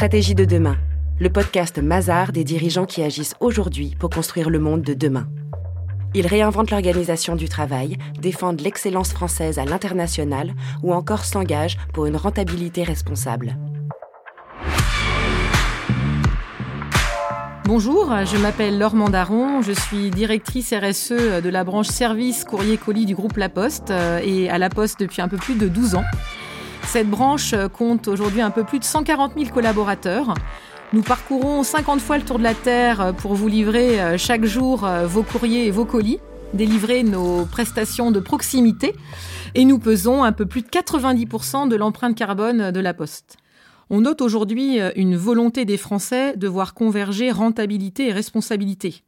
Stratégie de demain, le podcast Mazar des dirigeants qui agissent aujourd'hui pour construire le monde de demain. Ils réinventent l'organisation du travail, défendent l'excellence française à l'international ou encore s'engagent pour une rentabilité responsable. Bonjour, je m'appelle Laure Mandaron, je suis directrice RSE de la branche service courrier colis du groupe La Poste euh, et à La Poste depuis un peu plus de 12 ans. Cette branche compte aujourd'hui un peu plus de 140 000 collaborateurs. Nous parcourons 50 fois le tour de la Terre pour vous livrer euh, chaque jour euh, vos courriers et vos colis, délivrer nos prestations de proximité et nous pesons un peu plus de 90% de l'empreinte carbone de la Poste. On note aujourd'hui euh, une volonté des Français de voir converger rentabilité et responsabilité.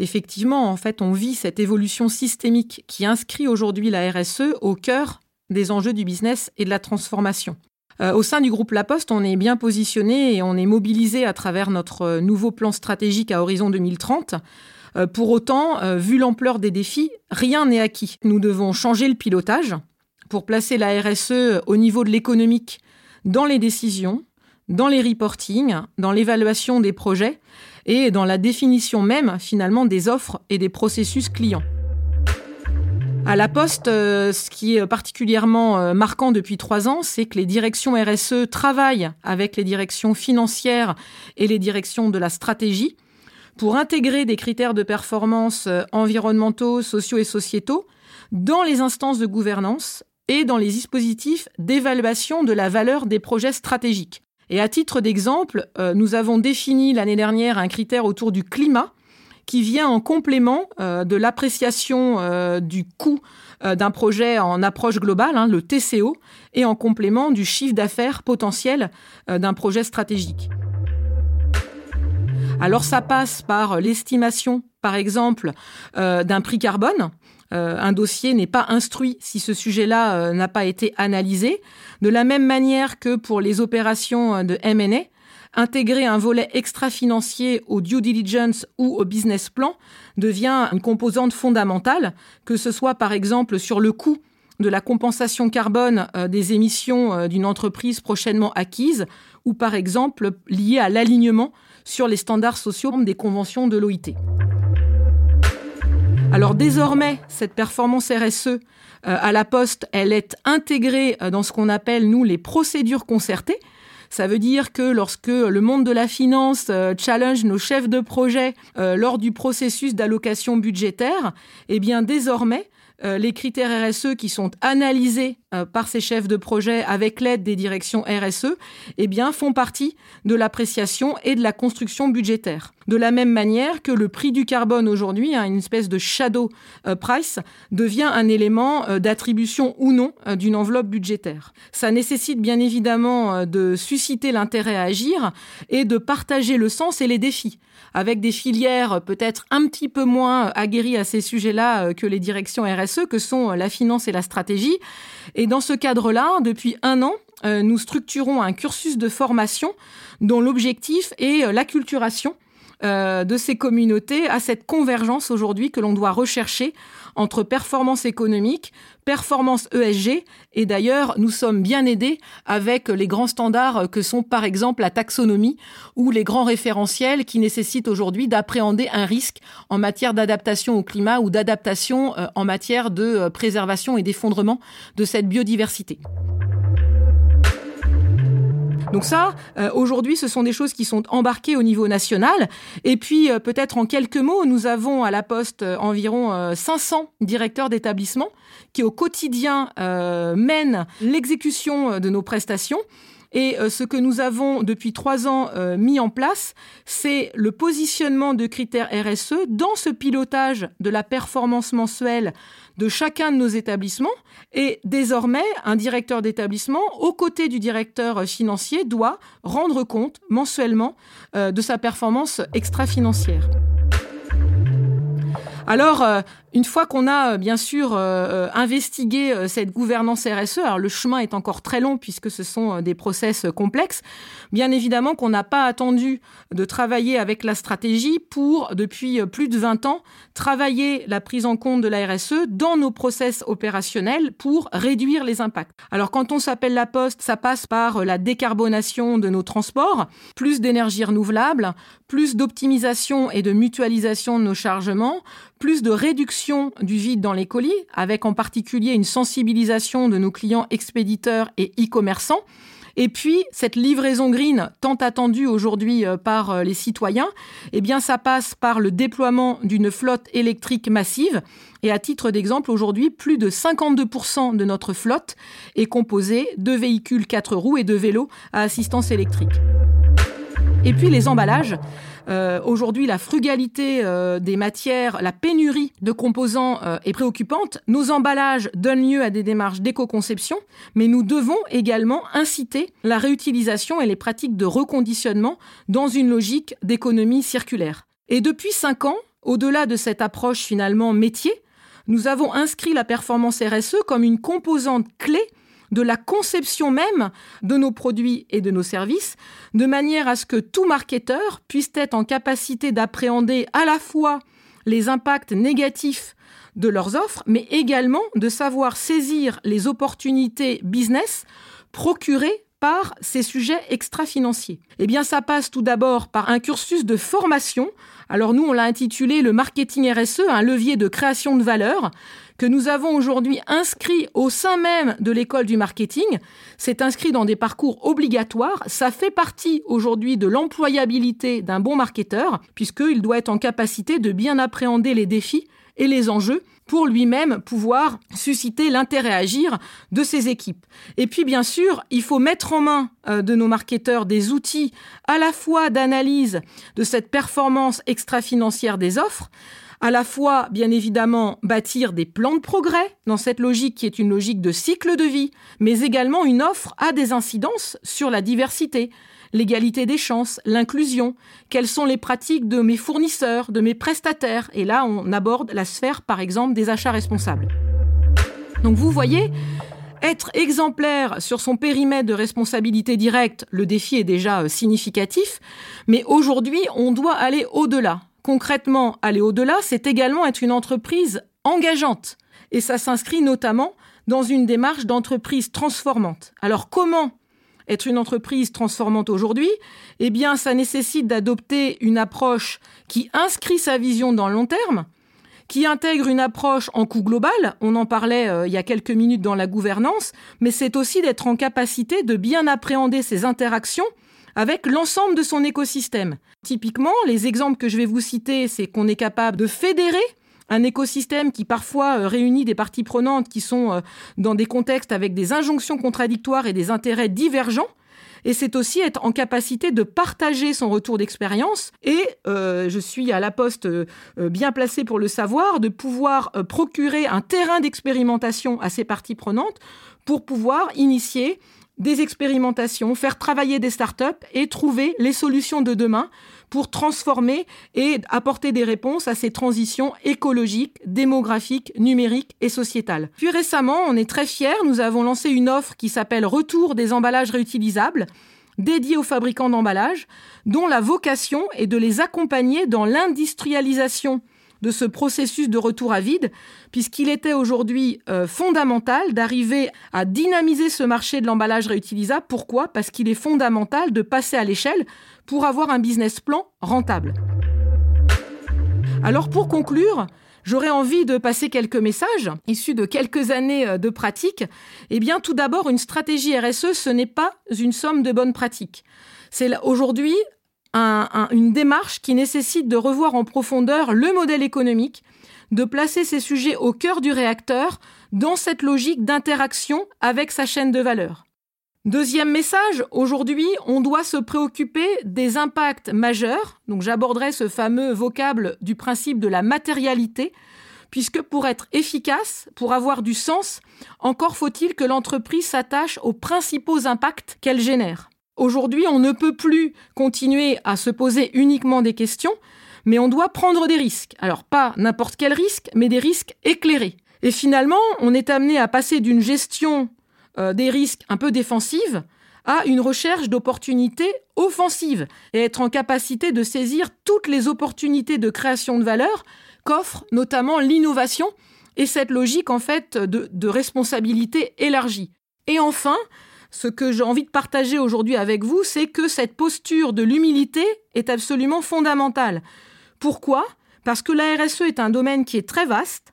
Effectivement, en fait, on vit cette évolution systémique qui inscrit aujourd'hui la RSE au cœur des enjeux du business et de la transformation. Euh, au sein du groupe La Poste, on est bien positionné et on est mobilisé à travers notre euh, nouveau plan stratégique à horizon 2030. Euh, pour autant, vu l'ampleur des défis, rien n'est acquis. Nous devons changer le pilotage pour placer la RSE au niveau de l'économique dans les décisions, dans les reportings, dans l'évaluation des projets et dans la définition même finalement des offres et des processus clients. À la Poste, euh, ce qui est particulièrement euh, marquant depuis trois ans, c'est que les directions RSE travaillent avec les directions financières et les directions de la stratégie pour intégrer des critères de performance euh, environnementaux, sociaux et sociétaux dans les instances de gouvernance et dans les dispositifs d'évaluation de la valeur des projets stratégiques. Et à titre d'exemple, nous avons défini l'année dernière un critère autour du climat qui vient en complément euh, de l'appréciation euh, du coût euh, d'un projet en approche globale, hein, le TCO, et en complément du chiffre d'affaires potentiel d'un projet stratégique. Alors ça passe par l'estimation, par exemple, d'un prix carbone. un dossier n'est pas instruit si ce sujet-là n'a pas été analysé. De la même manière que pour les opérations de M&A, intégrer un volet extra-financier au due diligence ou au business plan devient une composante fondamentale, que ce soit par exemple sur le coût de la compensation carbone euh, des émissions euh, d'une entreprise prochainement acquise ou par exemple lié à l'alignement sur les standards sociaux des conventions de l'OIT. Alors désormais, cette performance RSE euh, à la poste, elle est intégrée dans ce qu'on appelle, nous, les procédures concertées, ça veut dire que lorsque le monde de la finance euh, challenge nos chefs de projet euh, lors du processus d'allocation budgétaire, eh bien désormais, euh, les critères RSE qui sont analysés par ces chefs de projet avec l'aide des directions RSE, eh bien, font partie de l'appréciation et de la construction budgétaire. De la même manière que le prix du carbone aujourd'hui, hein, une espèce de shadow euh, price, devient un élément d'attribution ou non d'une enveloppe budgétaire. Ça nécessite bien évidemment de susciter l'intérêt à agir et de partager le sens et les défis avec des filières peut-être un petit peu moins aguerries à ces sujets-là que les directions RSE que sont la finance et la stratégie. Et dans ce cadre-là, depuis un an, euh, nous structurons un cursus de formation dont l'objectif est euh, l'acculturation euh, de ces communautés à cette convergence aujourd'hui que l'on doit rechercher entre performance économique, performance ESG, et d'ailleurs nous sommes bien aidés avec les grands standards que sont par exemple la taxonomie ou les grands référentiels qui nécessitent aujourd'hui d'appréhender un risque en matière d'adaptation au climat ou d'adaptation euh, en matière de euh, préservation et d'effondrement de cette biodiversité. Donc ça, euh, aujourd'hui, ce sont des choses qui sont embarquées au niveau national. Et puis, euh, peut-être en quelques mots, nous avons à la Poste euh, environ 500 directeurs d'établissement qui, au quotidien, mènent l'exécution de nos prestations. Et euh, ce que nous avons depuis trois ans euh, mis en place, c'est le positionnement de critères RSE dans ce pilotage de la performance mensuelle de chacun de nos établissements. Et désormais, un directeur d'établissement, aux côtés du directeur financier, doit rendre compte mensuellement euh, de sa performance extra-financière. Alors, Une fois qu'on a bien sûr investigué cette gouvernance RSE, alors le chemin est encore très long puisque ce sont des process complexes, bien évidemment qu'on n'a pas attendu de travailler avec la stratégie pour, depuis plus de 20 ans, travailler la prise en compte de la RSE dans nos process opérationnels pour réduire les impacts. Alors quand on s'appelle la Poste, ça passe par la décarbonation de nos transports, plus d'énergie renouvelable, plus d'optimisation et de mutualisation de nos chargements, plus de réduction du vide dans les colis, avec en particulier une sensibilisation de nos clients expéditeurs et e-commerçants, et puis, cette livraison green tant attendue aujourd'hui euh, par euh, les citoyens, eh bien, ça passe par le déploiement d'une flotte électrique massive. Et à titre d'exemple, aujourd'hui, plus de 52% de notre flotte est composée de véhicules 4 roues et de vélos à assistance électrique. Et puis les emballages. Euh, aujourd'hui, la frugalité euh, des matières, la pénurie de composants euh, est préoccupante. Nos emballages donnent lieu à des démarches d'éco-conception, mais nous devons également inciter la réutilisation et les pratiques de reconditionnement dans une logique d'économie circulaire. Et depuis cinq ans, au-delà de cette approche finalement métier, nous avons inscrit la performance RSE comme une composante clé de la conception même de nos produits et de nos services, de manière à ce que tout marketeur puisse être en capacité d'appréhender à la fois les impacts négatifs de leurs offres, mais également de savoir saisir les opportunités business procurées par ces sujets extra-financiers Eh bien, ça passe tout d'abord par un cursus de formation. Alors nous, on l'a intitulé le marketing RSE, un levier de création de valeur, que nous avons aujourd'hui inscrit au sein même de l'école du marketing. C'est inscrit dans des parcours obligatoires. Ça fait partie aujourd'hui de l'employabilité d'un bon marketeur, puisqu'il doit être en capacité de bien appréhender les défis et les enjeux pour lui-même pouvoir susciter l'intérêt à agir de ses équipes. Et puis bien sûr, il faut mettre en main euh, de nos marketeurs des outils à la fois d'analyse de cette performance extra-financière des offres, à la fois, bien évidemment, bâtir des plans de progrès dans cette logique qui est une logique de cycle de vie, mais également une offre à des incidences sur la diversité, l'égalité des chances, l'inclusion, quelles sont les pratiques de mes fournisseurs, de mes prestataires? Et là, on aborde la sphère, par exemple, des achats responsables. Donc vous voyez, être exemplaire sur son périmètre de responsabilité directe, le défi est déjà euh, significatif, mais aujourd'hui, on doit aller au-delà concrètement, aller au-delà, c'est également être une entreprise engageante. Et ça s'inscrit notamment dans une démarche d'entreprise transformante. Alors comment être une entreprise transformante aujourd'hui Eh bien, ça nécessite d'adopter une approche qui inscrit sa vision dans le long terme, qui intègre une approche en coût global, on en parlait euh, il y a quelques minutes dans la gouvernance, mais c'est aussi d'être en capacité de bien appréhender ses interactions avec l'ensemble de son écosystème. Typiquement, les exemples que je vais vous citer, c'est qu'on est capable de fédérer un écosystème qui parfois euh, réunit des parties prenantes qui sont euh, dans des contextes avec des injonctions contradictoires et des intérêts divergents. Et c'est aussi être en capacité de partager son retour d'expérience. Et euh, je suis à la poste bien placée pour le savoir, de pouvoir procurer un terrain d'expérimentation à ces parties prenantes pour pouvoir initier des expérimentations, faire travailler des startups et trouver les solutions de demain pour transformer et apporter des réponses à ces transitions écologiques, démographiques, numériques et sociétales. Puis récemment, on est très fiers, nous avons lancé une offre qui s'appelle Retour des emballages réutilisables dédiée aux fabricants d'emballages, dont la vocation est de les accompagner dans l'industrialisation de ce processus de retour à vide, puisqu'il était aujourd'hui euh, fondamental d'arriver à dynamiser ce marché de l'emballage réutilisable. Pourquoi? Parce qu'il est fondamental de passer à l'échelle pour avoir un business plan rentable. Alors pour conclure, J'aurais envie de passer quelques messages issus de quelques années euh, de pratique. Eh bien, tout d'abord, une stratégie RSE, ce n'est pas une somme de bonnes pratiques. C'est aujourd'hui une démarche qui nécessite de revoir en profondeur le modèle économique, de placer ces sujets au cœur du réacteur dans cette logique d'interaction avec sa chaîne de valeur. Deuxième message, aujourd'hui, on doit se préoccuper des impacts majeurs. Donc j'aborderai ce fameux vocable du principe de la matérialité, puisque pour être efficace, pour avoir du sens, encore faut-il que l'entreprise s'attache aux principaux impacts qu'elle génère. Aujourd'hui, on ne peut plus continuer à se poser uniquement des questions, mais on doit prendre des risques. Alors pas n'importe quel risque, mais des risques éclairés. Et finalement, on est amené à passer d'une gestion euh, des risques un peu défensive à une recherche d'opportunités offensives et être en capacité de saisir toutes les opportunités de création de valeur qu'offre notamment l'innovation et cette logique en fait de, de responsabilité élargie. Et enfin, ce que j'ai envie de partager aujourd'hui avec vous, c'est que cette posture de l'humilité est absolument fondamentale. Pourquoi? Parce que la RSE est un domaine qui est très vaste,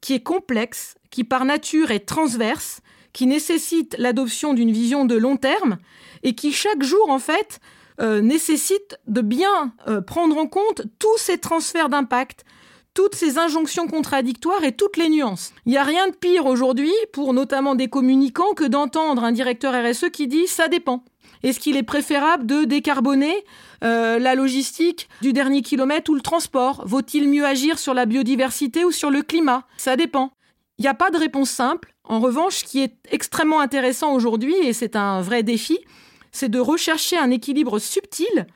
qui est complexe, qui par nature est transverse, qui nécessite l'adoption d'une vision de long terme et qui chaque jour en fait euh, nécessite de bien euh, prendre en compte tous ces transferts d'impact, toutes ces injonctions contradictoires et toutes les nuances. Il n'y a rien de pire aujourd'hui pour notamment des communicants que d'entendre un directeur RSE qui dit ça dépend. Est-ce qu'il est préférable de décarboner euh, la logistique du dernier kilomètre ou le transport? Vaut-il mieux agir sur la biodiversité ou sur le climat? Ça dépend. Il n'y a pas de réponse simple. En revanche, ce qui est extrêmement intéressant aujourd'hui, et c'est un vrai défi, c'est de rechercher un équilibre subtil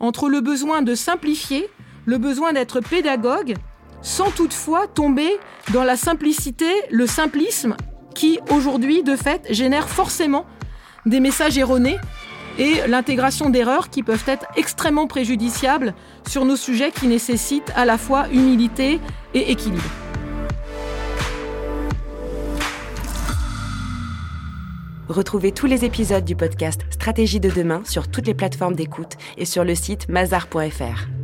entre le besoin de simplifier, le besoin d'être pédagogue sans toutefois tomber dans la simplicité, le simplisme qui aujourd'hui de fait génère forcément des messages erronés et l'intégration d'erreurs qui peuvent être extrêmement préjudiciables sur nos sujets qui nécessitent à la fois humilité et équilibre. Retrouvez tous les épisodes du podcast Stratégie de demain sur toutes les plateformes d'écoute et sur le site mazar.fr.